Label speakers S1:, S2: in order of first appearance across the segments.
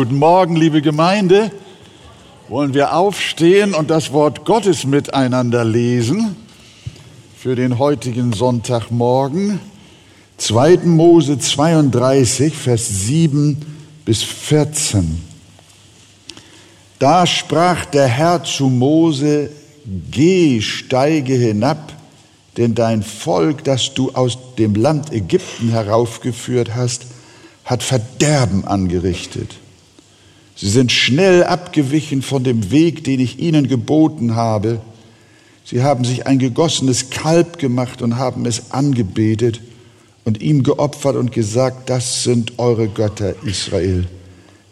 S1: Guten Morgen, liebe Gemeinde. Wollen wir aufstehen und das Wort Gottes miteinander lesen für den heutigen Sonntagmorgen. 2. Mose 32, Vers 7 bis 14. Da sprach der Herr zu Mose, Geh, steige hinab, denn dein Volk, das du aus dem Land Ägypten heraufgeführt hast, hat Verderben angerichtet. Sie sind schnell abgewichen von dem Weg, den ich ihnen geboten habe. Sie haben sich ein gegossenes Kalb gemacht und haben es angebetet und ihm geopfert und gesagt, das sind eure Götter, Israel,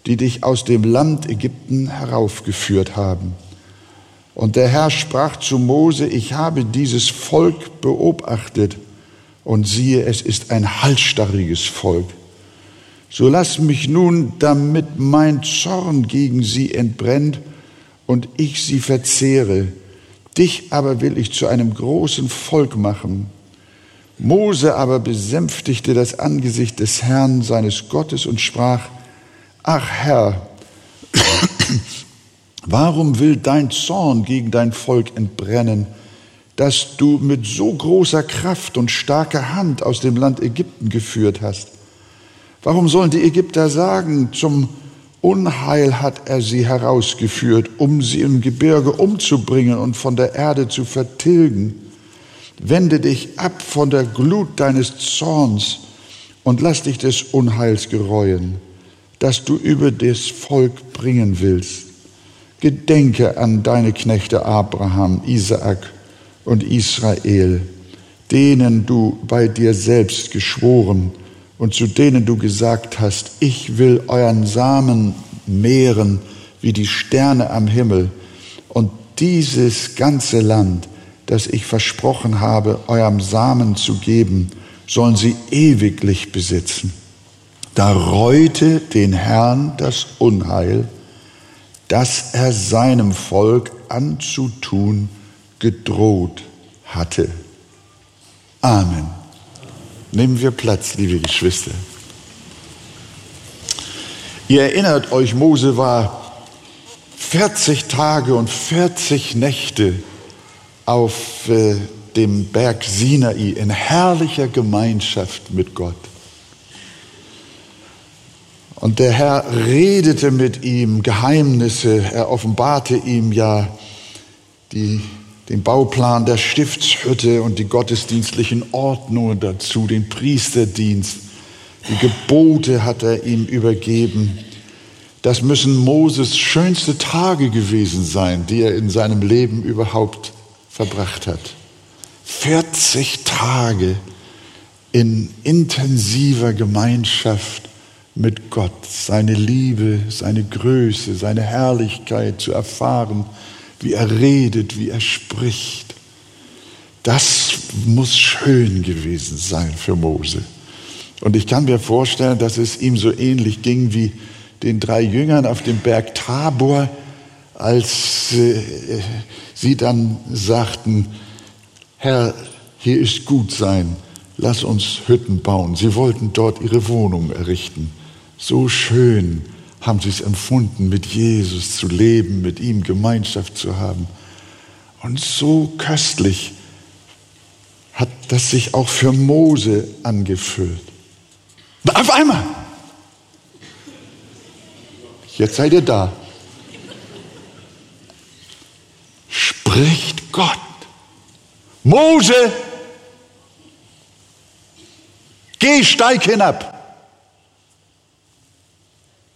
S1: die dich aus dem Land Ägypten heraufgeführt haben. Und der Herr sprach zu Mose, ich habe dieses Volk beobachtet und siehe, es ist ein halsstarriges Volk. So lass mich nun, damit mein Zorn gegen sie entbrennt und ich sie verzehre. Dich aber will ich zu einem großen Volk machen. Mose aber besänftigte das Angesicht des Herrn seines Gottes und sprach, Ach Herr, Warum will dein Zorn gegen dein Volk entbrennen, das du mit so großer Kraft und starker Hand aus dem Land Ägypten geführt hast? Warum sollen die Ägypter sagen, zum Unheil hat er sie herausgeführt, um sie im Gebirge umzubringen und von der Erde zu vertilgen? Wende dich ab von der Glut deines Zorns und lass dich des Unheils gereuen, das du über das Volk bringen willst. Gedenke an deine Knechte Abraham, Isaak und Israel, denen du bei dir selbst geschworen und zu denen du gesagt hast, ich will euren Samen mehren wie die Sterne am Himmel und dieses ganze Land, das ich versprochen habe, eurem Samen zu geben, sollen sie ewiglich besitzen. Da reute den Herrn das Unheil, das er seinem Volk anzutun gedroht hatte. Amen. Nehmen wir Platz, liebe Geschwister. Ihr erinnert euch, Mose war 40 Tage und 40 Nächte auf äh, dem Berg Sinai in herrlicher Gemeinschaft mit Gott. Und der Herr redete mit ihm Geheimnisse, er offenbarte ihm ja die, den Bauplan der Stiftshütte und die gottesdienstlichen Ordnungen dazu, den Priesterdienst. Die Gebote hat er ihm übergeben. Das müssen Moses schönste Tage gewesen sein, die er in seinem Leben überhaupt verbracht hat. 40 Tage in intensiver Gemeinschaft mit Gott, seine Liebe, seine Größe, seine Herrlichkeit zu erfahren, wie er redet, wie er spricht. Das muss schön gewesen sein für Mose. Und ich kann mir vorstellen, dass es ihm so ähnlich ging wie den drei Jüngern auf dem Berg Tabor, als äh, sie dann sagten, Herr, hier ist gut sein, lass uns Hütten bauen. Sie wollten dort ihre Wohnung errichten. So schön haben sie es empfunden, mit Jesus zu leben, mit ihm Gemeinschaft zu haben. Und so köstlich hat das sich auch für Mose angefühlt. Auf einmal. Jetzt seid ihr da. Spricht Gott. Mose, geh, steig hinab.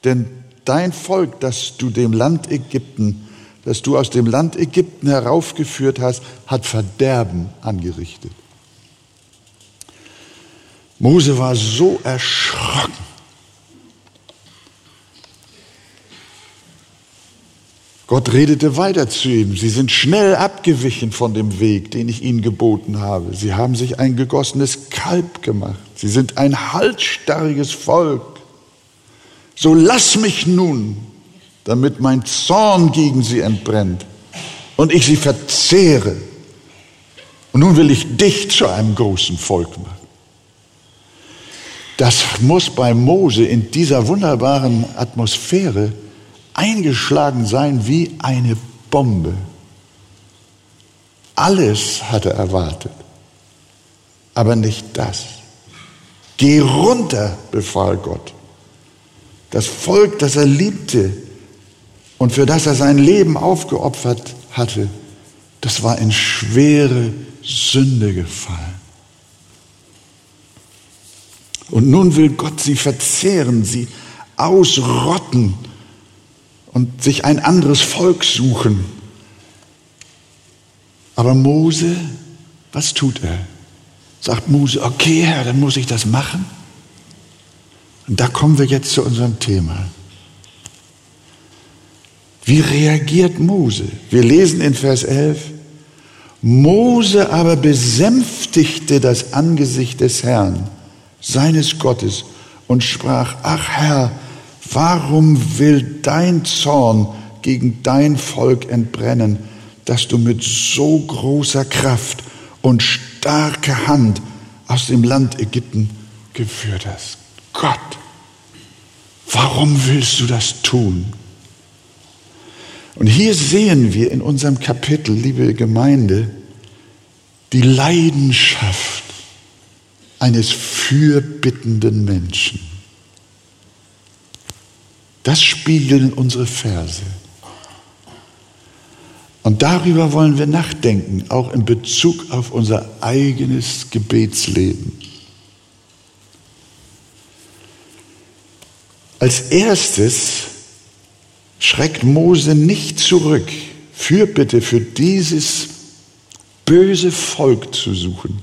S1: Denn dein Volk, das du dem Land Ägypten, das du aus dem Land Ägypten heraufgeführt hast, hat Verderben angerichtet. Mose war so erschrocken. Gott redete weiter zu ihm. Sie sind schnell abgewichen von dem Weg, den ich ihnen geboten habe. Sie haben sich ein gegossenes Kalb gemacht. Sie sind ein halsstarriges Volk. So lass mich nun, damit mein Zorn gegen sie entbrennt und ich sie verzehre. Und nun will ich dich zu einem großen Volk machen. Das muss bei Mose in dieser wunderbaren Atmosphäre eingeschlagen sein wie eine Bombe. Alles hat er erwartet, aber nicht das. Geh runter, befahl Gott. Das Volk, das er liebte und für das er sein Leben aufgeopfert hatte, das war in schwere Sünde gefallen. Und nun will Gott sie verzehren, sie ausrotten und sich ein anderes Volk suchen. Aber Mose, was tut er? Sagt Mose, okay Herr, dann muss ich das machen. Und da kommen wir jetzt zu unserem Thema. Wie reagiert Mose? Wir lesen in Vers 11, Mose aber besänftigte das Angesicht des Herrn, seines Gottes, und sprach, ach Herr, warum will dein Zorn gegen dein Volk entbrennen, dass du mit so großer Kraft und starker Hand aus dem Land Ägypten geführt hast? Gott, warum willst du das tun? Und hier sehen wir in unserem Kapitel, liebe Gemeinde, die Leidenschaft eines fürbittenden Menschen. Das spiegeln unsere Verse. Und darüber wollen wir nachdenken, auch in Bezug auf unser eigenes Gebetsleben. Als erstes schreckt Mose nicht zurück, Fürbitte für dieses böse Volk zu suchen,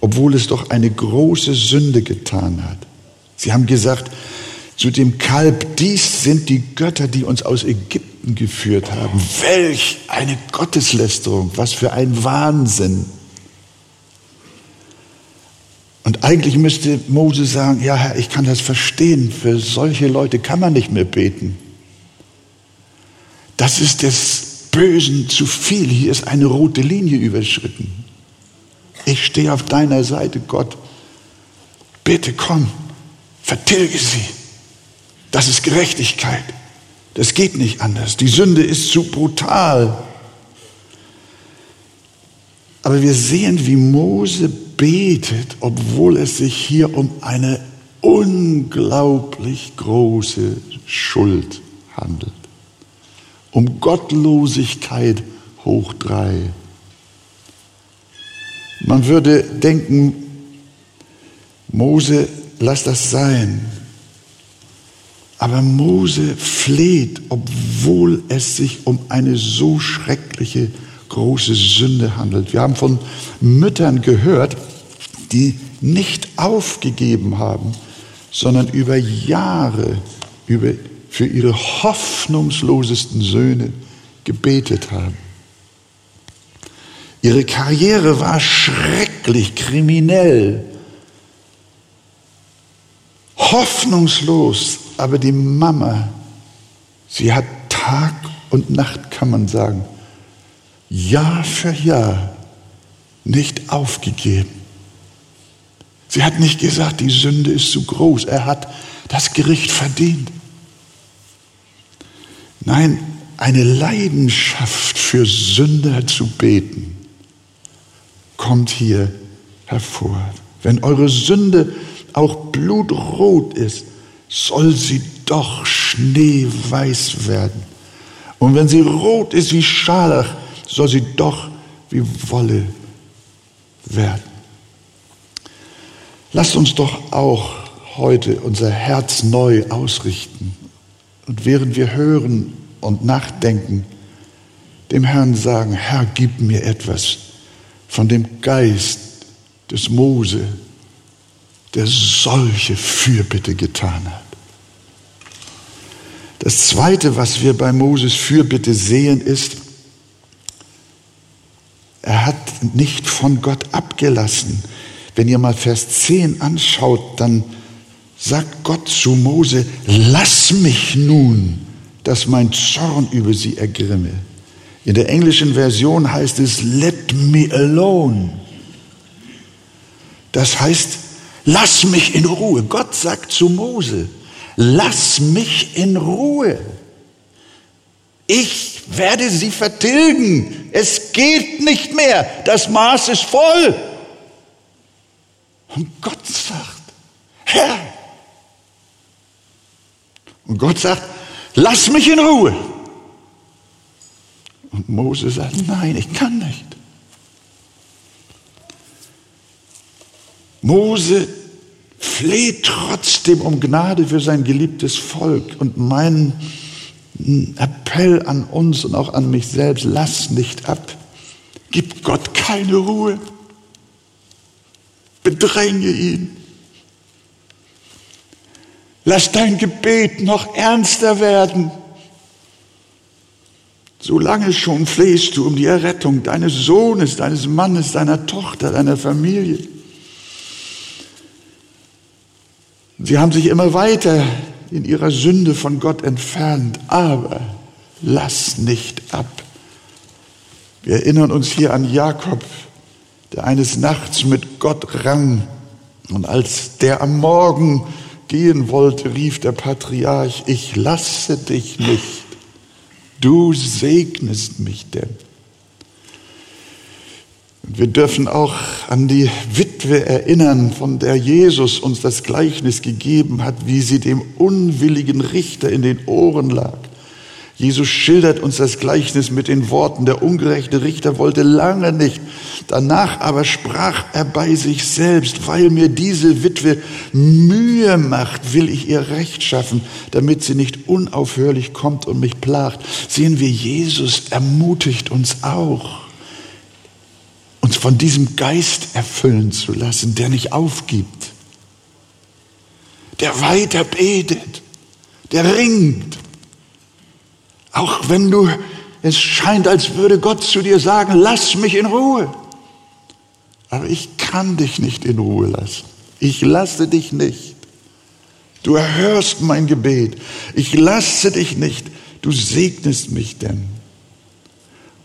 S1: obwohl es doch eine große Sünde getan hat. Sie haben gesagt, zu dem Kalb, dies sind die Götter, die uns aus Ägypten geführt haben. Welch eine Gotteslästerung, was für ein Wahnsinn. Und eigentlich müsste Mose sagen, ja Herr, ich kann das verstehen, für solche Leute kann man nicht mehr beten. Das ist des Bösen zu viel. Hier ist eine rote Linie überschritten. Ich stehe auf deiner Seite, Gott. Bitte komm, vertilge sie. Das ist Gerechtigkeit. Das geht nicht anders. Die Sünde ist zu brutal. Aber wir sehen, wie Mose betet, obwohl es sich hier um eine unglaublich große Schuld handelt um Gottlosigkeit hoch drei. Man würde denken, Mose, lass das sein. Aber Mose fleht, obwohl es sich um eine so schreckliche große Sünde handelt. Wir haben von Müttern gehört, die nicht aufgegeben haben, sondern über Jahre, über für ihre hoffnungslosesten Söhne gebetet haben. Ihre Karriere war schrecklich, kriminell, hoffnungslos, aber die Mama, sie hat Tag und Nacht, kann man sagen, Jahr für Jahr nicht aufgegeben. Sie hat nicht gesagt, die Sünde ist zu groß, er hat das Gericht verdient. Nein, eine Leidenschaft für Sünder zu beten kommt hier hervor. Wenn eure Sünde auch blutrot ist, soll sie doch schneeweiß werden. Und wenn sie rot ist wie Scharlach, soll sie doch wie Wolle werden. Lasst uns doch auch heute unser Herz neu ausrichten und während wir hören und nachdenken, dem Herrn sagen, Herr, gib mir etwas von dem Geist des Mose, der solche Fürbitte getan hat. Das Zweite, was wir bei Moses Fürbitte sehen, ist, er hat nicht von Gott abgelassen. Wenn ihr mal Vers 10 anschaut, dann sagt Gott zu Mose, lass mich nun, dass mein Zorn über sie ergrimme. In der englischen Version heißt es, let me alone. Das heißt, Lass mich in Ruhe. Gott sagt zu Mose, lass mich in Ruhe. Ich werde sie vertilgen. Es geht nicht mehr. Das Maß ist voll. Und Gott sagt, Herr. Und Gott sagt, lass mich in Ruhe. Und Mose sagt, nein, ich kann nicht. Mose fleht trotzdem um Gnade für sein geliebtes Volk. Und mein Appell an uns und auch an mich selbst, lass nicht ab. Gib Gott keine Ruhe. Bedränge ihn. Lass dein Gebet noch ernster werden. So lange schon flehst du um die Errettung deines Sohnes, deines Mannes, deiner Tochter, deiner Familie. Sie haben sich immer weiter in ihrer Sünde von Gott entfernt, aber lass nicht ab. Wir erinnern uns hier an Jakob, der eines Nachts mit Gott rang und als der am Morgen gehen wollte, rief der Patriarch, ich lasse dich nicht, du segnest mich denn. Wir dürfen auch an die Witwe erinnern, von der Jesus uns das Gleichnis gegeben hat, wie sie dem unwilligen Richter in den Ohren lag. Jesus schildert uns das Gleichnis mit den Worten, der ungerechte Richter wollte lange nicht. Danach aber sprach er bei sich selbst, weil mir diese Witwe Mühe macht, will ich ihr Recht schaffen, damit sie nicht unaufhörlich kommt und mich plagt. Sehen wir, Jesus ermutigt uns auch uns von diesem Geist erfüllen zu lassen, der nicht aufgibt, der weiter betet, der ringt. Auch wenn du, es scheint, als würde Gott zu dir sagen, lass mich in Ruhe. Aber ich kann dich nicht in Ruhe lassen. Ich lasse dich nicht. Du erhörst mein Gebet. Ich lasse dich nicht. Du segnest mich denn.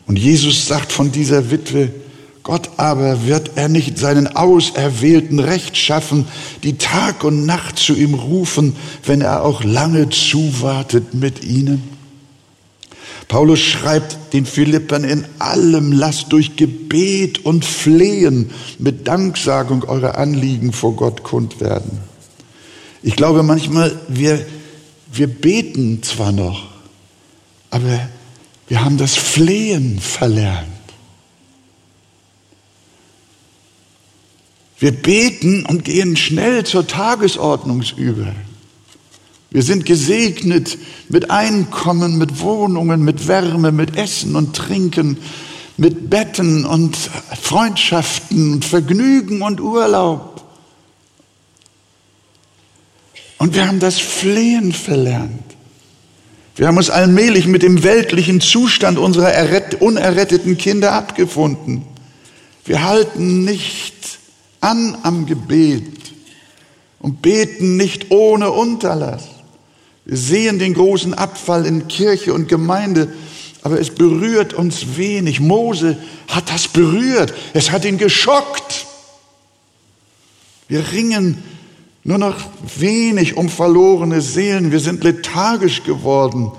S1: Und Jesus sagt von dieser Witwe, Gott aber wird er nicht seinen Auserwählten Recht schaffen, die Tag und Nacht zu ihm rufen, wenn er auch lange zuwartet mit ihnen? Paulus schreibt den Philippern in allem, lasst durch Gebet und Flehen mit Danksagung eure Anliegen vor Gott kund werden. Ich glaube manchmal, wir, wir beten zwar noch, aber wir haben das Flehen verlernt. Wir beten und gehen schnell zur Tagesordnung über. Wir sind gesegnet mit Einkommen, mit Wohnungen, mit Wärme, mit Essen und Trinken, mit Betten und Freundschaften und Vergnügen und Urlaub. Und wir haben das Flehen verlernt. Wir haben uns allmählich mit dem weltlichen Zustand unserer unerretteten Kinder abgefunden. Wir halten nicht an am Gebet und beten nicht ohne Unterlass. Wir sehen den großen Abfall in Kirche und Gemeinde, aber es berührt uns wenig. Mose hat das berührt, es hat ihn geschockt. Wir ringen nur noch wenig um verlorene Seelen, wir sind lethargisch geworden.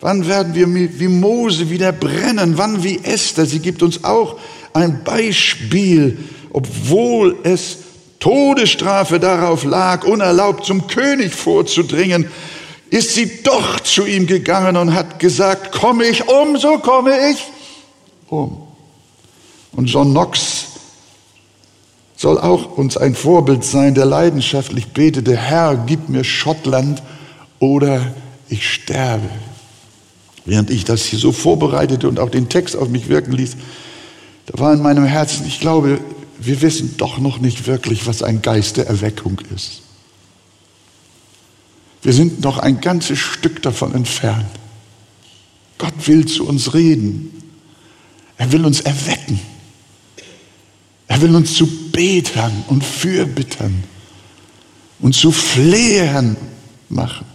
S1: Wann werden wir wie Mose wieder brennen? Wann wie Esther? Sie gibt uns auch ein Beispiel obwohl es Todesstrafe darauf lag, unerlaubt zum König vorzudringen, ist sie doch zu ihm gegangen und hat gesagt, komme ich um, so komme ich um. Und John Knox soll auch uns ein Vorbild sein, der leidenschaftlich betete, Herr, gib mir Schottland oder ich sterbe. Während ich das hier so vorbereitete und auch den Text auf mich wirken ließ, da war in meinem Herzen, ich glaube, wir wissen doch noch nicht wirklich, was ein Geist der Erweckung ist. Wir sind noch ein ganzes Stück davon entfernt. Gott will zu uns reden. Er will uns erwecken. Er will uns zu Betern und Fürbittern und zu Flehern machen.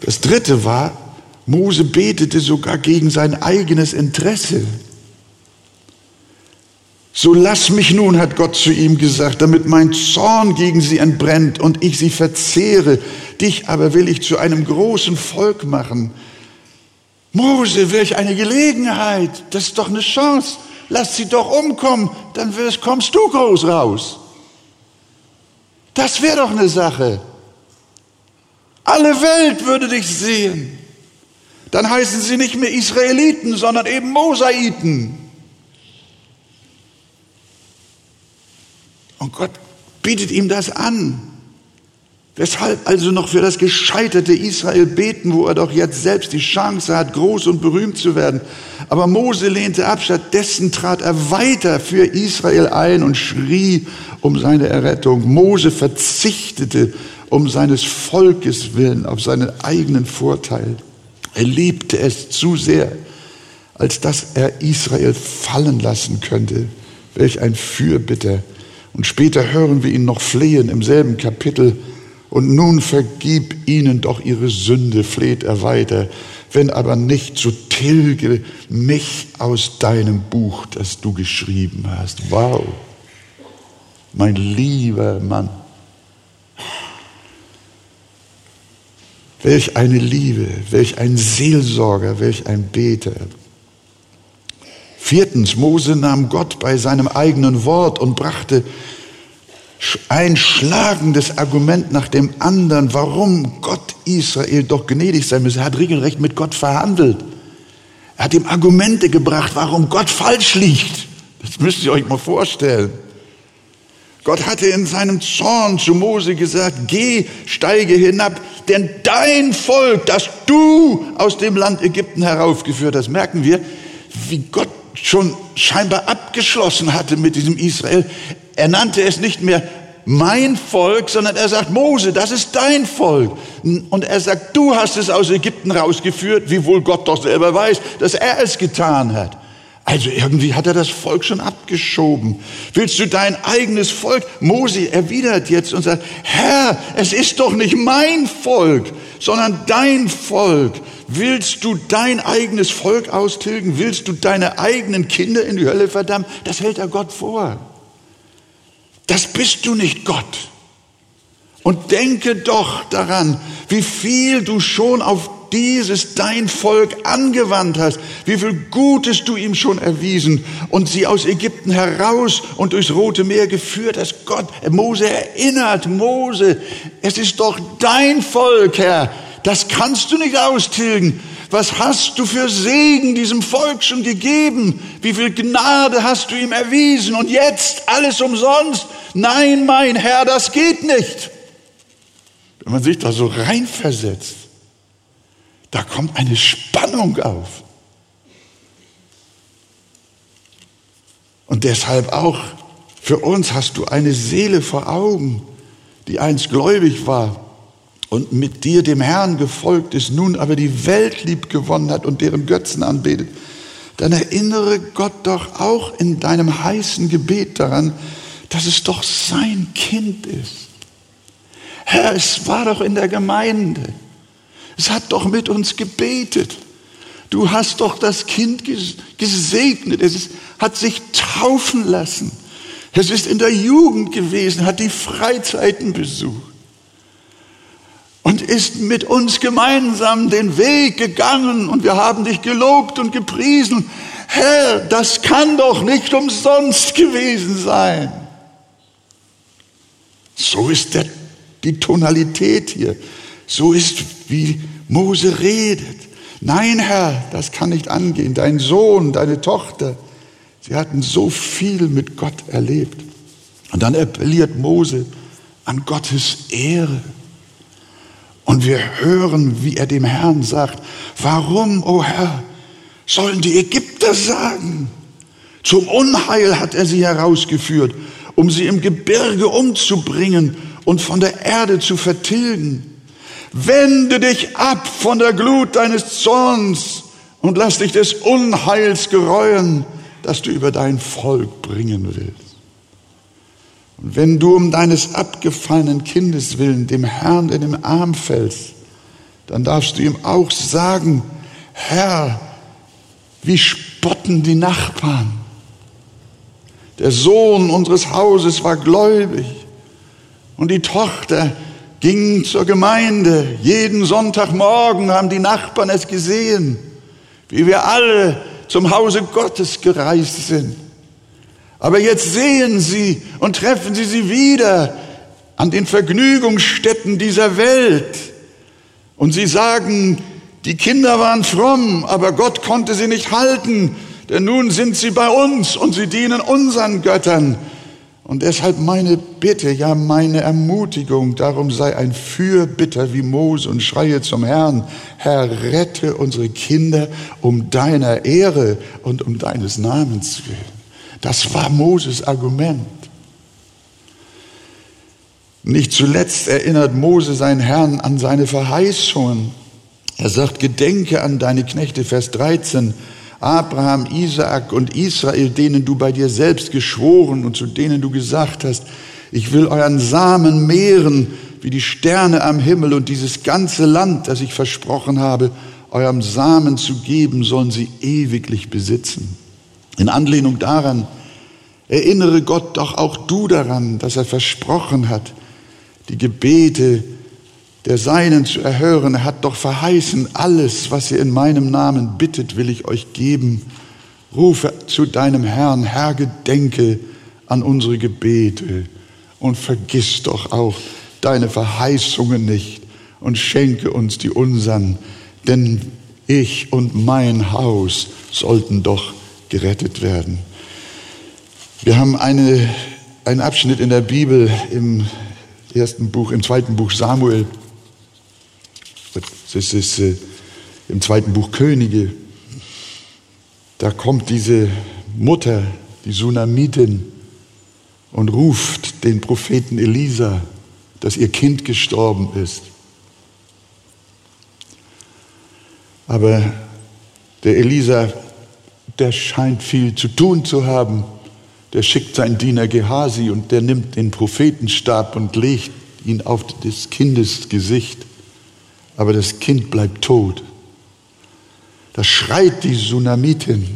S1: Das dritte war, Mose betete sogar gegen sein eigenes Interesse. So lass mich nun, hat Gott zu ihm gesagt, damit mein Zorn gegen sie entbrennt und ich sie verzehre. Dich aber will ich zu einem großen Volk machen. Mose, welch eine Gelegenheit. Das ist doch eine Chance. Lass sie doch umkommen, dann wirst, kommst du groß raus. Das wäre doch eine Sache. Alle Welt würde dich sehen. Dann heißen sie nicht mehr Israeliten, sondern eben Mosaiten. Und Gott bietet ihm das an. Weshalb also noch für das gescheiterte Israel beten, wo er doch jetzt selbst die Chance hat, groß und berühmt zu werden. Aber Mose lehnte ab, stattdessen trat er weiter für Israel ein und schrie um seine Errettung. Mose verzichtete um seines Volkes willen auf seinen eigenen Vorteil. Er liebte es zu sehr, als dass er Israel fallen lassen könnte. Welch ein Fürbitter. Und später hören wir ihn noch flehen im selben Kapitel. Und nun vergib ihnen doch ihre Sünde, fleht er weiter. Wenn aber nicht, so tilge mich aus deinem Buch, das du geschrieben hast. Wow, mein lieber Mann. Welch eine Liebe, welch ein Seelsorger, welch ein Beter. Viertens, Mose nahm Gott bei seinem eigenen Wort und brachte ein schlagendes Argument nach dem anderen, warum Gott Israel doch gnädig sein müsse. Er hat regelrecht mit Gott verhandelt. Er hat ihm Argumente gebracht, warum Gott falsch liegt. Das müsst ihr euch mal vorstellen. Gott hatte in seinem Zorn zu Mose gesagt, geh, steige hinab, denn dein Volk, das du aus dem Land Ägypten heraufgeführt hast, merken wir, wie Gott schon scheinbar abgeschlossen hatte mit diesem Israel. Er nannte es nicht mehr mein Volk, sondern er sagt, Mose, das ist dein Volk. Und er sagt, du hast es aus Ägypten rausgeführt, wiewohl Gott doch selber weiß, dass er es getan hat. Also irgendwie hat er das Volk schon abgeschoben. Willst du dein eigenes Volk? Mose erwidert jetzt und sagt, Herr, es ist doch nicht mein Volk, sondern dein Volk. Willst du dein eigenes Volk austilgen? Willst du deine eigenen Kinder in die Hölle verdammen? Das hält er Gott vor. Das bist du nicht Gott. Und denke doch daran, wie viel du schon auf dieses dein Volk angewandt hast, wie viel Gutes du ihm schon erwiesen und sie aus Ägypten heraus und durchs Rote Meer geführt hast. Gott, Mose erinnert, Mose, es ist doch dein Volk, Herr. Das kannst du nicht austilgen. Was hast du für Segen diesem Volk schon gegeben? Wie viel Gnade hast du ihm erwiesen? Und jetzt alles umsonst? Nein, mein Herr, das geht nicht. Wenn man sich da so reinversetzt, da kommt eine Spannung auf. Und deshalb auch für uns hast du eine Seele vor Augen, die einst gläubig war und mit dir dem Herrn gefolgt ist, nun aber die Welt lieb gewonnen hat und deren Götzen anbetet. Dann erinnere Gott doch auch in deinem heißen Gebet daran, dass es doch sein Kind ist. Herr, es war doch in der Gemeinde. Es hat doch mit uns gebetet. Du hast doch das Kind gesegnet. Es ist, hat sich taufen lassen. Es ist in der Jugend gewesen, hat die Freizeiten besucht und ist mit uns gemeinsam den Weg gegangen und wir haben dich gelobt und gepriesen. Herr, das kann doch nicht umsonst gewesen sein. So ist der, die Tonalität hier. So ist, wie Mose redet. Nein, Herr, das kann nicht angehen. Dein Sohn, deine Tochter, sie hatten so viel mit Gott erlebt. Und dann appelliert Mose an Gottes Ehre. Und wir hören, wie er dem Herrn sagt, warum, o oh Herr, sollen die Ägypter sagen? Zum Unheil hat er sie herausgeführt, um sie im Gebirge umzubringen und von der Erde zu vertilgen. Wende dich ab von der Glut deines Zorns und lass dich des Unheils gereuen, das du über dein Volk bringen willst. Wenn du um deines abgefallenen Kindes willen dem Herrn in den Arm fällst, dann darfst du ihm auch sagen, Herr, wie spotten die Nachbarn. Der Sohn unseres Hauses war gläubig und die Tochter ging zur Gemeinde. Jeden Sonntagmorgen haben die Nachbarn es gesehen, wie wir alle zum Hause Gottes gereist sind. Aber jetzt sehen sie und treffen sie sie wieder an den Vergnügungsstätten dieser Welt. Und sie sagen, die Kinder waren fromm, aber Gott konnte sie nicht halten, denn nun sind sie bei uns und sie dienen unseren Göttern. Und deshalb meine Bitte, ja meine Ermutigung, darum sei ein Fürbitter wie Mose und schreie zum Herrn, Herr, rette unsere Kinder um deiner Ehre und um deines Namens willen. Das war Moses Argument. Nicht zuletzt erinnert Mose seinen Herrn an seine Verheißungen. Er sagt, gedenke an deine Knechte, Vers 13, Abraham, Isaak und Israel, denen du bei dir selbst geschworen und zu denen du gesagt hast, ich will euren Samen mehren wie die Sterne am Himmel und dieses ganze Land, das ich versprochen habe, eurem Samen zu geben, sollen sie ewiglich besitzen. In Anlehnung daran erinnere Gott doch auch du daran, dass er versprochen hat, die Gebete der Seinen zu erhören. Er hat doch verheißen, alles, was ihr in meinem Namen bittet, will ich euch geben. Rufe zu deinem Herrn, Herr, gedenke an unsere Gebete und vergiss doch auch deine Verheißungen nicht und schenke uns die unseren, denn ich und mein Haus sollten doch gerettet werden. Wir haben eine, einen Abschnitt in der Bibel im ersten Buch, im zweiten Buch Samuel, das ist äh, im zweiten Buch Könige. Da kommt diese Mutter, die Sunamitin, und ruft den Propheten Elisa, dass ihr Kind gestorben ist. Aber der Elisa, der scheint viel zu tun zu haben. Der schickt seinen Diener Gehasi und der nimmt den Prophetenstab und legt ihn auf des Kindes Gesicht aber das Kind bleibt tot. Da schreit die Tsunamitin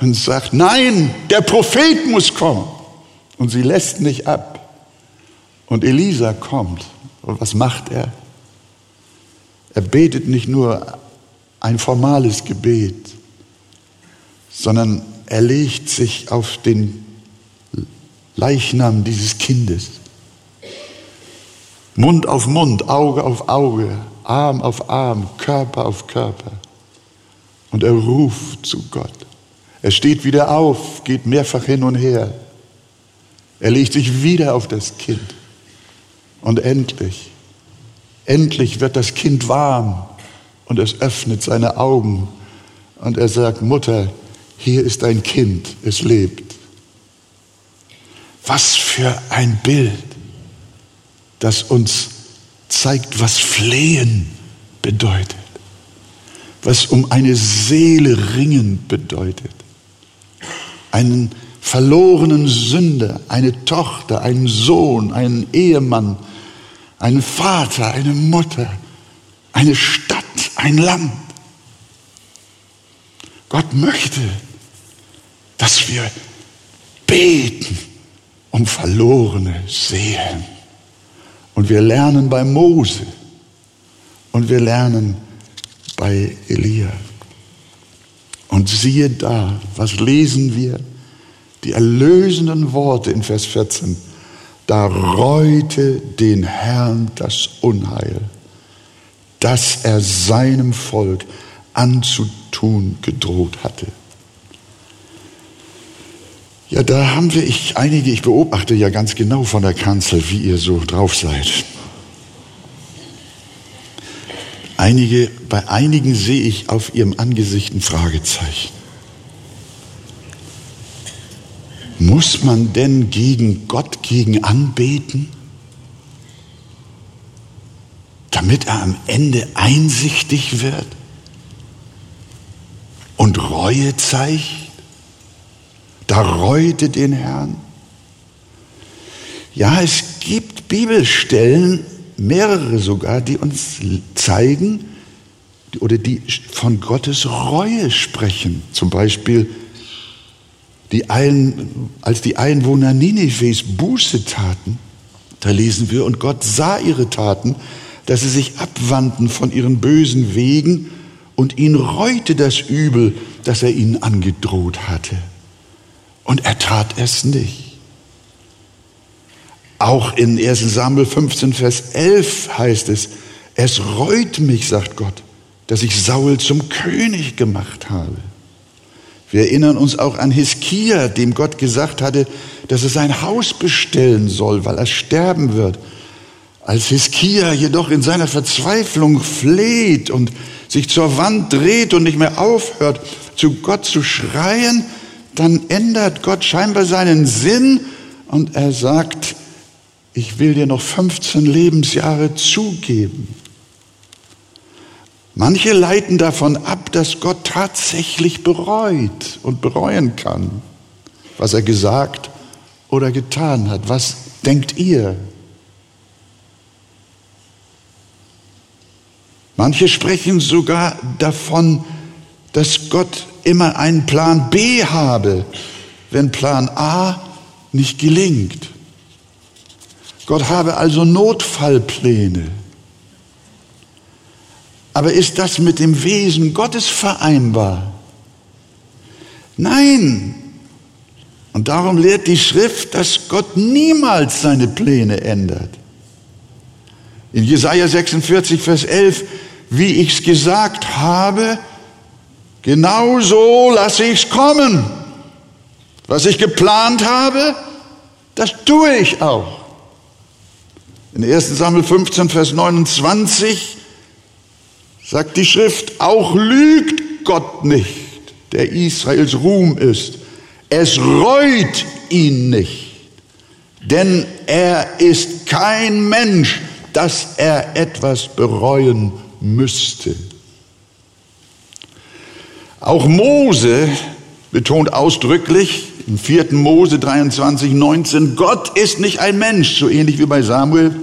S1: und sagt, nein, der Prophet muss kommen. Und sie lässt nicht ab. Und Elisa kommt. Und was macht er? Er betet nicht nur ein formales Gebet, sondern er legt sich auf den Leichnam dieses Kindes. Mund auf Mund, Auge auf Auge, Arm auf Arm, Körper auf Körper. Und er ruft zu Gott. Er steht wieder auf, geht mehrfach hin und her. Er legt sich wieder auf das Kind. Und endlich, endlich wird das Kind warm und es öffnet seine Augen und er sagt, Mutter, hier ist dein Kind, es lebt. Was für ein Bild, das uns zeigt, was Flehen bedeutet, was um eine Seele ringen bedeutet. Einen verlorenen Sünder, eine Tochter, einen Sohn, einen Ehemann, einen Vater, eine Mutter, eine Stadt, ein Land. Gott möchte, dass wir beten um verlorene Seelen. Und wir lernen bei Mose und wir lernen bei Elia. Und siehe da, was lesen wir? Die erlösenden Worte in Vers 14. Da reute den Herrn das Unheil, das er seinem Volk anzutun gedroht hatte. Ja, da haben wir ich, einige, ich beobachte ja ganz genau von der Kanzel, wie ihr so drauf seid. Einige, bei einigen sehe ich auf ihrem Angesicht ein Fragezeichen. Muss man denn gegen Gott gegen anbeten, damit er am Ende einsichtig wird und Reue zeigt? Da reute den Herrn. Ja, es gibt Bibelstellen, mehrere sogar, die uns zeigen oder die von Gottes Reue sprechen. Zum Beispiel die ein, als die Einwohner Ninives Buße taten, da lesen wir, und Gott sah ihre Taten, dass sie sich abwandten von ihren bösen Wegen und ihn reute das Übel, das er ihnen angedroht hatte. Und er tat es nicht. Auch in 1 Samuel 15, Vers 11 heißt es, es reut mich, sagt Gott, dass ich Saul zum König gemacht habe. Wir erinnern uns auch an Hiskia, dem Gott gesagt hatte, dass er sein Haus bestellen soll, weil er sterben wird. Als Hiskia jedoch in seiner Verzweiflung fleht und sich zur Wand dreht und nicht mehr aufhört, zu Gott zu schreien, dann ändert Gott scheinbar seinen Sinn und er sagt, ich will dir noch 15 Lebensjahre zugeben. Manche leiten davon ab, dass Gott tatsächlich bereut und bereuen kann, was er gesagt oder getan hat. Was denkt ihr? Manche sprechen sogar davon, dass Gott immer einen Plan B habe, wenn Plan A nicht gelingt. Gott habe also Notfallpläne. Aber ist das mit dem Wesen Gottes vereinbar? Nein. Und darum lehrt die Schrift, dass Gott niemals seine Pläne ändert. In Jesaja 46, Vers 11, wie ich's gesagt habe, genau so lasse ich's kommen. Was ich geplant habe, das tue ich auch. In 1. Samuel 15, Vers 29 sagt die Schrift, auch lügt Gott nicht, der Israels Ruhm ist. Es reut ihn nicht, denn er ist kein Mensch, dass er etwas bereuen müsste. Auch Mose betont ausdrücklich im 4. Mose 23, 19, Gott ist nicht ein Mensch, so ähnlich wie bei Samuel,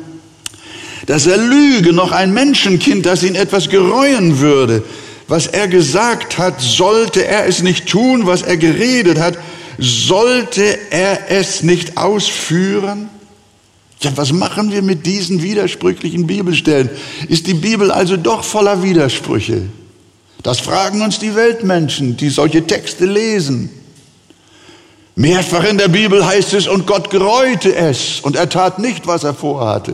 S1: dass er lüge, noch ein Menschenkind, das ihn etwas gereuen würde. Was er gesagt hat, sollte er es nicht tun, was er geredet hat, sollte er es nicht ausführen? Ja, was machen wir mit diesen widersprüchlichen Bibelstellen? Ist die Bibel also doch voller Widersprüche? Das fragen uns die Weltmenschen, die solche Texte lesen. Mehrfach in der Bibel heißt es, und Gott gereute es, und er tat nicht, was er vorhatte.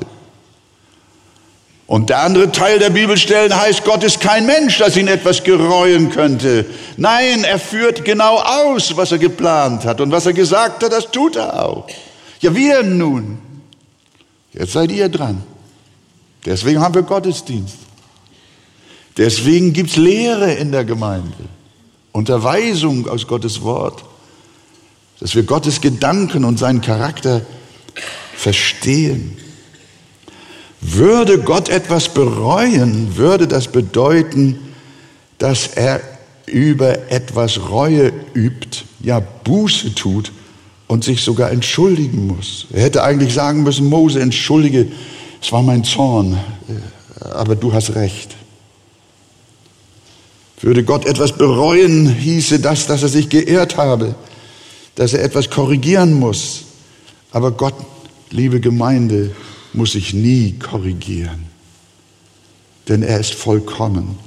S1: Und der andere Teil der Bibelstellen heißt, Gott ist kein Mensch, dass ihn etwas gereuen könnte. Nein, er führt genau aus, was er geplant hat. Und was er gesagt hat, das tut er auch. Ja, wir nun. Jetzt seid ihr dran. Deswegen haben wir Gottesdienst. Deswegen gibt es Lehre in der Gemeinde. Unterweisung aus Gottes Wort. Dass wir Gottes Gedanken und seinen Charakter verstehen. Würde Gott etwas bereuen, würde das bedeuten, dass er über etwas Reue übt, ja Buße tut und sich sogar entschuldigen muss. Er hätte eigentlich sagen müssen, Mose, entschuldige, es war mein Zorn, aber du hast recht. Würde Gott etwas bereuen, hieße das, dass er sich geehrt habe, dass er etwas korrigieren muss. Aber Gott, liebe Gemeinde, muss sich nie korrigieren, denn er ist vollkommen.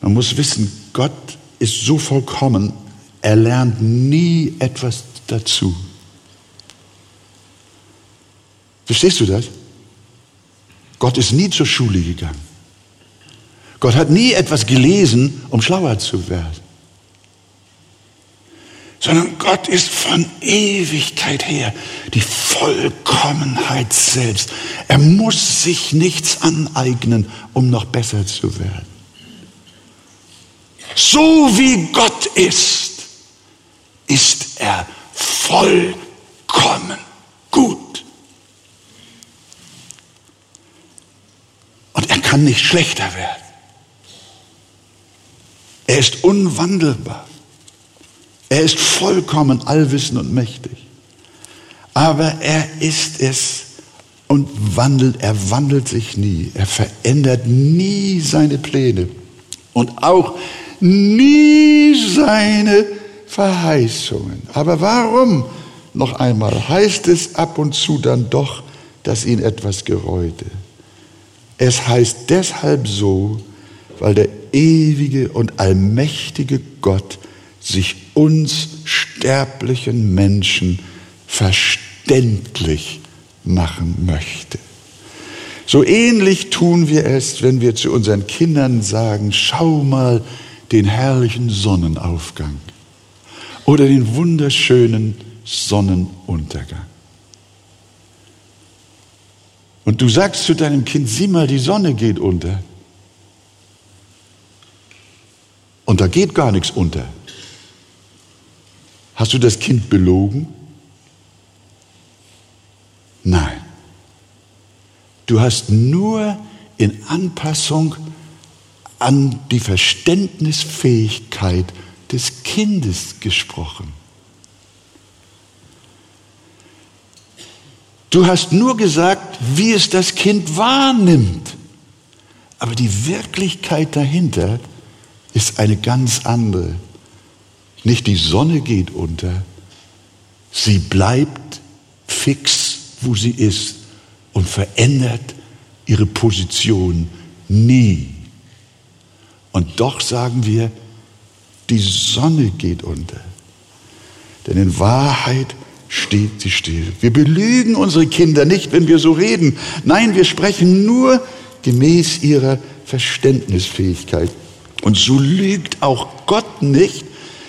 S1: Man muss wissen, Gott ist so vollkommen, er lernt nie etwas dazu. Verstehst du das? Gott ist nie zur Schule gegangen. Gott hat nie etwas gelesen, um schlauer zu werden sondern Gott ist von Ewigkeit her die Vollkommenheit selbst. Er muss sich nichts aneignen, um noch besser zu werden. So wie Gott ist, ist er vollkommen gut. Und er kann nicht schlechter werden. Er ist unwandelbar. Er ist vollkommen allwissend und mächtig. Aber er ist es und wandelt, er wandelt sich nie. Er verändert nie seine Pläne und auch nie seine Verheißungen. Aber warum, noch einmal, heißt es ab und zu dann doch, dass ihn etwas gereute? Es heißt deshalb so, weil der ewige und allmächtige Gott sich uns sterblichen Menschen verständlich machen möchte. So ähnlich tun wir es, wenn wir zu unseren Kindern sagen, schau mal den herrlichen Sonnenaufgang oder den wunderschönen Sonnenuntergang. Und du sagst zu deinem Kind, sieh mal, die Sonne geht unter. Und da geht gar nichts unter. Hast du das Kind belogen? Nein. Du hast nur in Anpassung an die Verständnisfähigkeit des Kindes gesprochen. Du hast nur gesagt, wie es das Kind wahrnimmt. Aber die Wirklichkeit dahinter ist eine ganz andere. Nicht die Sonne geht unter, sie bleibt fix, wo sie ist und verändert ihre Position nie. Und doch sagen wir, die Sonne geht unter. Denn in Wahrheit steht sie still. Wir belügen unsere Kinder nicht, wenn wir so reden. Nein, wir sprechen nur gemäß ihrer Verständnisfähigkeit. Und so lügt auch Gott nicht,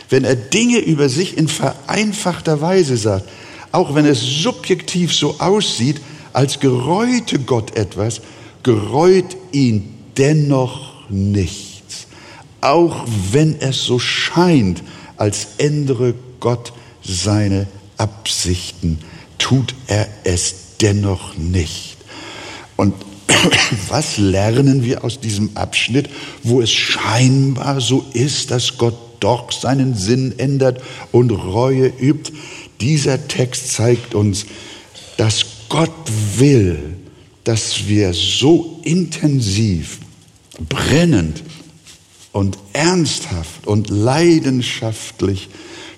S1: wenn er Dinge über sich in vereinfachter Weise sagt. Auch wenn es subjektiv so aussieht, als gereute Gott etwas, gereut ihn dennoch nichts. Auch wenn es so scheint, als ändere Gott seine Absichten, tut er es dennoch nicht. Und was lernen wir aus diesem Abschnitt, wo es scheinbar so ist, dass Gott doch seinen Sinn ändert und Reue übt? Dieser Text zeigt uns, dass Gott will, dass wir so intensiv, brennend und ernsthaft und leidenschaftlich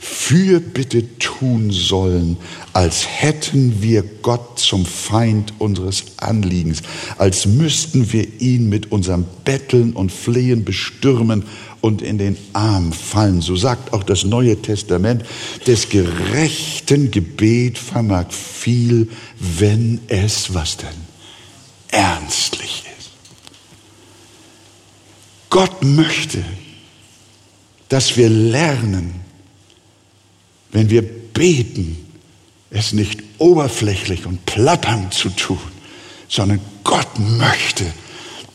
S1: Fürbitte tun sollen, als hätten wir Gott zum Feind unseres Anliegens, als müssten wir ihn mit unserem Betteln und Flehen bestürmen und in den Arm fallen. So sagt auch das Neue Testament, des gerechten Gebet vermag viel, wenn es, was denn, ernstlich ist. Gott möchte, dass wir lernen, wenn wir beten, es nicht oberflächlich und plappernd zu tun, sondern Gott möchte,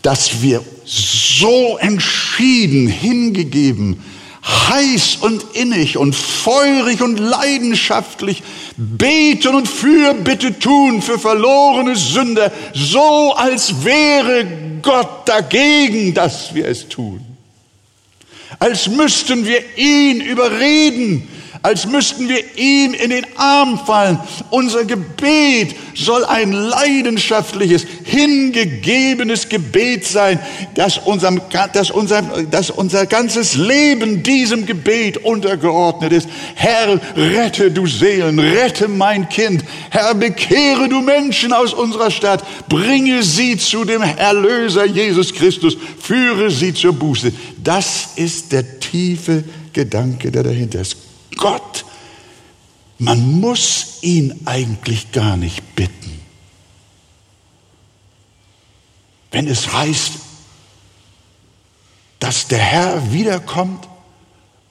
S1: dass wir so entschieden hingegeben, heiß und innig und feurig und leidenschaftlich beten und Fürbitte tun für verlorene Sünder, so als wäre Gott dagegen, dass wir es tun. Als müssten wir ihn überreden, als müssten wir ihm in den Arm fallen. Unser Gebet soll ein leidenschaftliches, hingegebenes Gebet sein, dass, unserem, dass, unser, dass unser ganzes Leben diesem Gebet untergeordnet ist. Herr, rette du Seelen, rette mein Kind. Herr, bekehre du Menschen aus unserer Stadt, bringe sie zu dem Erlöser Jesus Christus, führe sie zur Buße. Das ist der tiefe Gedanke, der dahinter ist. Gott. Man muss ihn eigentlich gar nicht bitten. Wenn es heißt, dass der Herr wiederkommt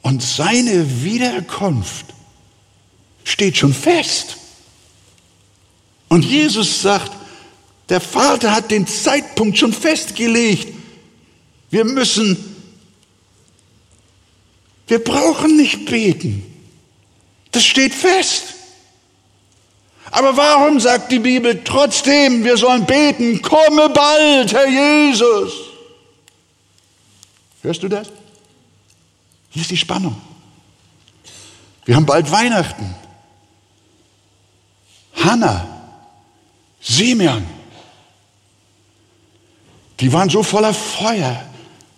S1: und seine Wiederkunft steht schon fest. Und Jesus sagt, der Vater hat den Zeitpunkt schon festgelegt. Wir müssen, wir brauchen nicht beten. Das steht fest. Aber warum sagt die Bibel trotzdem, wir sollen beten, komme bald, Herr Jesus? Hörst du das? Hier ist die Spannung. Wir haben bald Weihnachten. Hannah, Simeon, die waren so voller Feuer,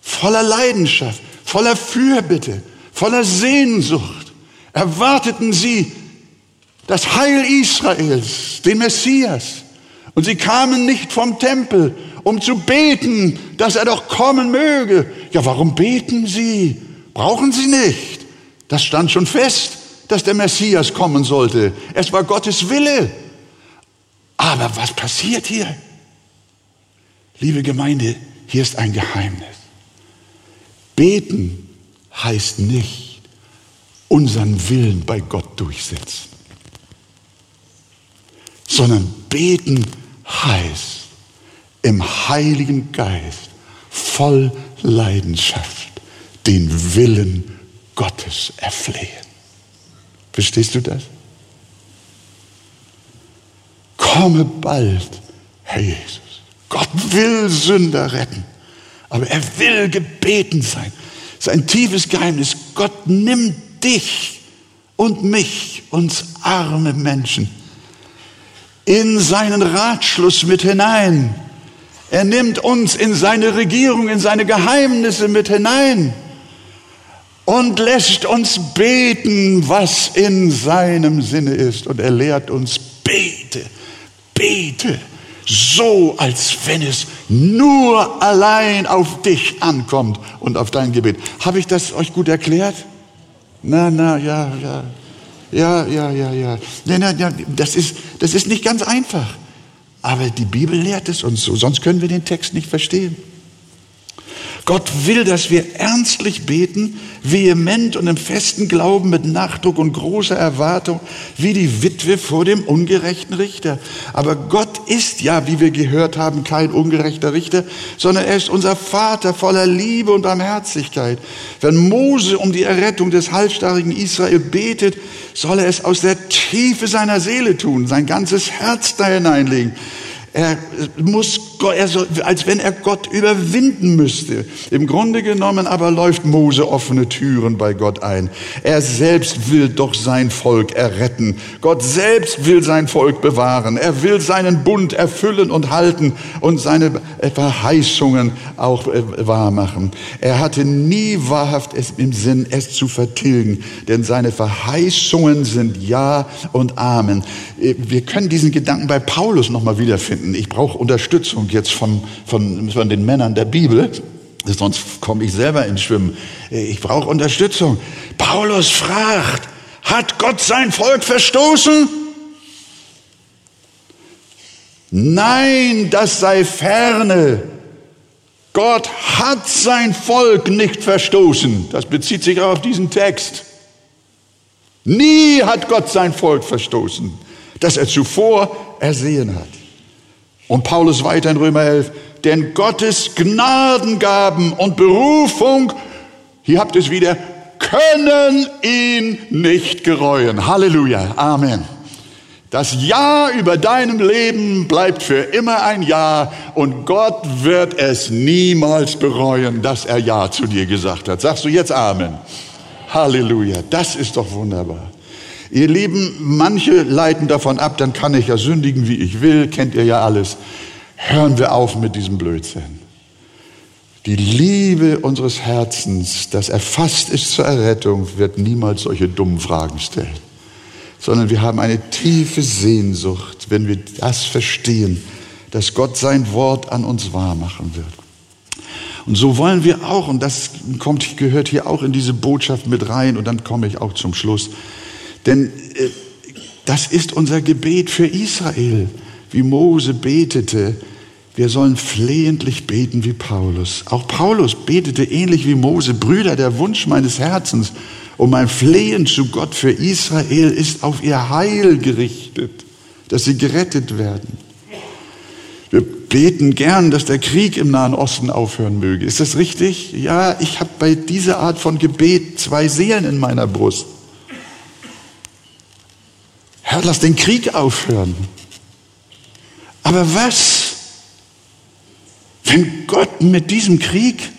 S1: voller Leidenschaft, voller Fürbitte, voller Sehnsucht erwarteten sie das Heil Israels, den Messias. Und sie kamen nicht vom Tempel, um zu beten, dass er doch kommen möge. Ja, warum beten sie? Brauchen sie nicht. Das stand schon fest, dass der Messias kommen sollte. Es war Gottes Wille. Aber was passiert hier? Liebe Gemeinde, hier ist ein Geheimnis. Beten heißt nicht unseren Willen bei Gott durchsetzen, sondern beten heißt im Heiligen Geist voll Leidenschaft den Willen Gottes erflehen. Verstehst du das? Komme bald, Herr Jesus. Gott will Sünder retten, aber er will gebeten sein. Sein tiefes Geheimnis. Gott nimmt dich und mich, uns arme Menschen, in seinen Ratschluss mit hinein. Er nimmt uns in seine Regierung, in seine Geheimnisse mit hinein und lässt uns beten, was in seinem Sinne ist. Und er lehrt uns, bete, bete, so als wenn es nur allein auf dich ankommt und auf dein Gebet. Habe ich das euch gut erklärt? Na, na, ja, ja. Ja, ja, ja, ja. ja, ja, ja das, ist, das ist nicht ganz einfach. Aber die Bibel lehrt es uns so, sonst können wir den Text nicht verstehen. Gott will, dass wir ernstlich beten, vehement und im festen Glauben mit Nachdruck und großer Erwartung, wie die Witwe vor dem ungerechten Richter. Aber Gott ist ja, wie wir gehört haben, kein ungerechter Richter, sondern er ist unser Vater voller Liebe und Barmherzigkeit. Wenn Mose um die Errettung des halsstarrigen Israel betet, soll er es aus der Tiefe seiner Seele tun, sein ganzes Herz da hineinlegen. Er muss, soll, als wenn er Gott überwinden müsste. Im Grunde genommen aber läuft Mose offene Türen bei Gott ein. Er selbst will doch sein Volk erretten. Gott selbst will sein Volk bewahren. Er will seinen Bund erfüllen und halten und seine Verheißungen auch äh, wahrmachen. Er hatte nie wahrhaft es im Sinn, es zu vertilgen, denn seine Verheißungen sind Ja und Amen. Äh, wir können diesen Gedanken bei Paulus nochmal wiederfinden finden. Ich brauche Unterstützung jetzt von, von, von den Männern der Bibel. Sonst komme ich selber ins Schwimmen. Ich brauche Unterstützung. Paulus fragt, hat Gott sein Volk verstoßen? Nein, das sei ferne. Gott hat sein Volk nicht verstoßen. Das bezieht sich auch auf diesen Text. Nie hat Gott sein Volk verstoßen, das er zuvor ersehen hat. Und Paulus weiter in Römer 11, denn Gottes Gnadengaben und Berufung, hier habt ihr es wieder, können ihn nicht gereuen. Halleluja, Amen. Das Ja über deinem Leben bleibt für immer ein Ja und Gott wird es niemals bereuen, dass er Ja zu dir gesagt hat. Sagst du jetzt Amen? Halleluja, das ist doch wunderbar. Ihr Lieben, manche leiten davon ab, dann kann ich ja sündigen, wie ich will, kennt ihr ja alles. Hören wir auf mit diesem Blödsinn. Die Liebe unseres Herzens, das erfasst ist zur Errettung, wird niemals solche dummen Fragen stellen, sondern wir haben eine tiefe Sehnsucht, wenn wir das verstehen, dass Gott sein Wort an uns wahr machen wird. Und so wollen wir auch, und das kommt, gehört hier auch in diese Botschaft mit rein, und dann komme ich auch zum Schluss, denn äh, das ist unser Gebet für Israel, wie Mose betete. Wir sollen flehentlich beten wie Paulus. Auch Paulus betete ähnlich wie Mose. Brüder, der Wunsch meines Herzens und mein Flehen zu Gott für Israel ist auf ihr Heil gerichtet, dass sie gerettet werden. Wir beten gern, dass der Krieg im Nahen Osten aufhören möge. Ist das richtig? Ja, ich habe bei dieser Art von Gebet zwei Seelen in meiner Brust. Herr, lass den Krieg aufhören. Aber was, wenn Gott mit diesem Krieg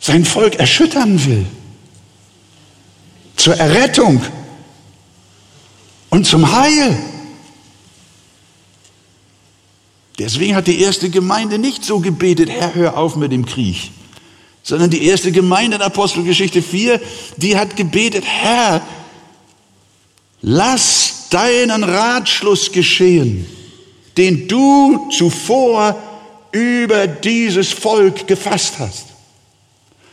S1: sein Volk erschüttern will? Zur Errettung und zum Heil. Deswegen hat die erste Gemeinde nicht so gebetet, Herr, hör auf mit dem Krieg, sondern die erste Gemeinde in Apostelgeschichte 4, die hat gebetet, Herr, lass deinen Ratschluss geschehen, den du zuvor über dieses Volk gefasst hast.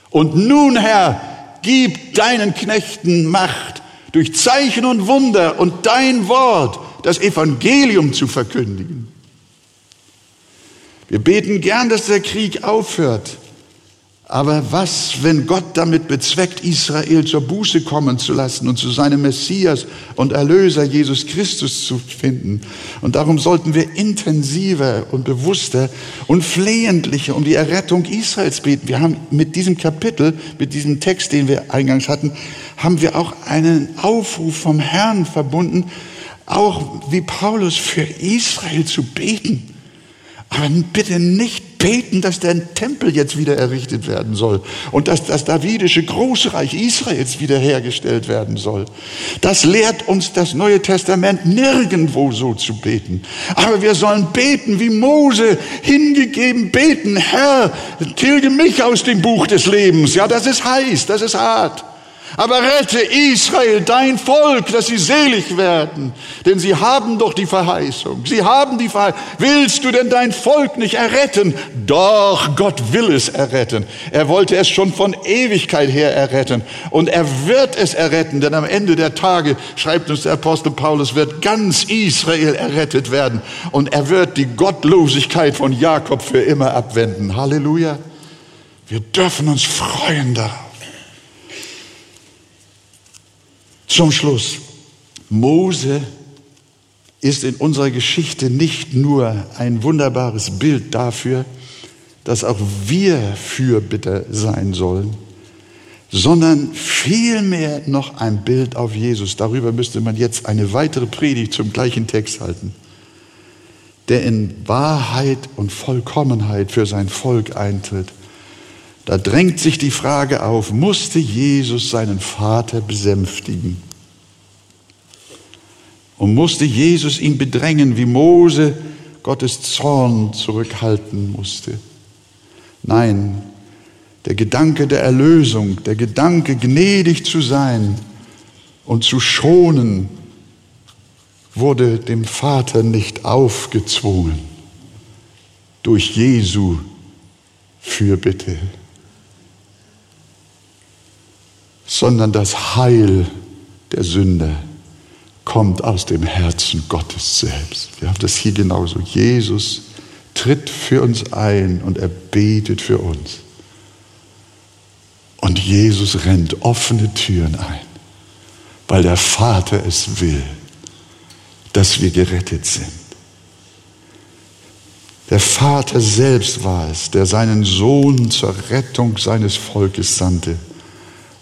S1: Und nun, Herr, gib deinen Knechten Macht, durch Zeichen und Wunder und dein Wort das Evangelium zu verkündigen. Wir beten gern, dass der Krieg aufhört. Aber was, wenn Gott damit bezweckt, Israel zur Buße kommen zu lassen und zu seinem Messias und Erlöser Jesus Christus zu finden? Und darum sollten wir intensiver und bewusster und flehentlicher um die Errettung Israels beten. Wir haben mit diesem Kapitel, mit diesem Text, den wir eingangs hatten, haben wir auch einen Aufruf vom Herrn verbunden, auch wie Paulus für Israel zu beten. Aber bitte nicht beten, dass der Tempel jetzt wieder errichtet werden soll und dass das davidische Großreich Israels wiederhergestellt werden soll. Das lehrt uns das Neue Testament nirgendwo so zu beten. Aber wir sollen beten, wie Mose hingegeben beten, Herr, tilge mich aus dem Buch des Lebens. Ja, das ist heiß, das ist hart. Aber rette Israel, dein Volk, dass sie selig werden. Denn sie haben doch die Verheißung. Sie haben die Verheißung. Willst du denn dein Volk nicht erretten? Doch, Gott will es erretten. Er wollte es schon von Ewigkeit her erretten. Und er wird es erretten, denn am Ende der Tage, schreibt uns der Apostel Paulus, wird ganz Israel errettet werden. Und er wird die Gottlosigkeit von Jakob für immer abwenden. Halleluja. Wir dürfen uns freuen darauf. Zum Schluss. Mose ist in unserer Geschichte nicht nur ein wunderbares Bild dafür, dass auch wir Fürbitter sein sollen, sondern vielmehr noch ein Bild auf Jesus. Darüber müsste man jetzt eine weitere Predigt zum gleichen Text halten, der in Wahrheit und Vollkommenheit für sein Volk eintritt. Da drängt sich die Frage auf, musste Jesus seinen Vater besänftigen? Und musste Jesus ihn bedrängen, wie Mose Gottes Zorn zurückhalten musste? Nein, der Gedanke der Erlösung, der Gedanke gnädig zu sein und zu schonen, wurde dem Vater nicht aufgezwungen durch Jesu Fürbitte. sondern das Heil der Sünder kommt aus dem Herzen Gottes selbst. Wir haben das hier genauso. Jesus tritt für uns ein und er betet für uns. Und Jesus rennt offene Türen ein, weil der Vater es will, dass wir gerettet sind. Der Vater selbst war es, der seinen Sohn zur Rettung seines Volkes sandte.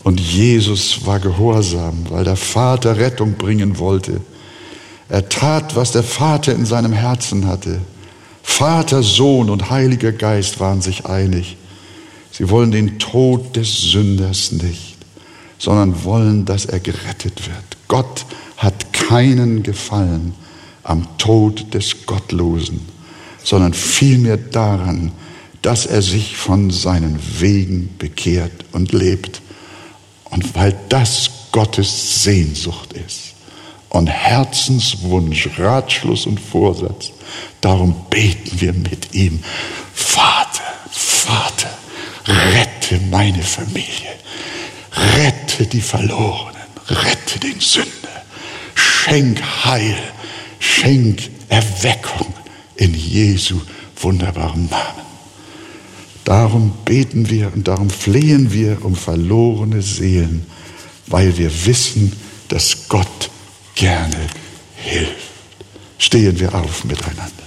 S1: Und Jesus war gehorsam, weil der Vater Rettung bringen wollte. Er tat, was der Vater in seinem Herzen hatte. Vater, Sohn und Heiliger Geist waren sich einig. Sie wollen den Tod des Sünders nicht, sondern wollen, dass er gerettet wird. Gott hat keinen Gefallen am Tod des Gottlosen, sondern vielmehr daran, dass er sich von seinen Wegen bekehrt und lebt. Und weil das Gottes Sehnsucht ist und Herzenswunsch, Ratschluss und Vorsatz, darum beten wir mit ihm, Vater, Vater, rette meine Familie, rette die Verlorenen, rette den Sünder, schenk Heil, schenk Erweckung in Jesu wunderbarem Namen. Darum beten wir und darum flehen wir um verlorene Seelen, weil wir wissen, dass Gott gerne hilft. Stehen wir auf miteinander.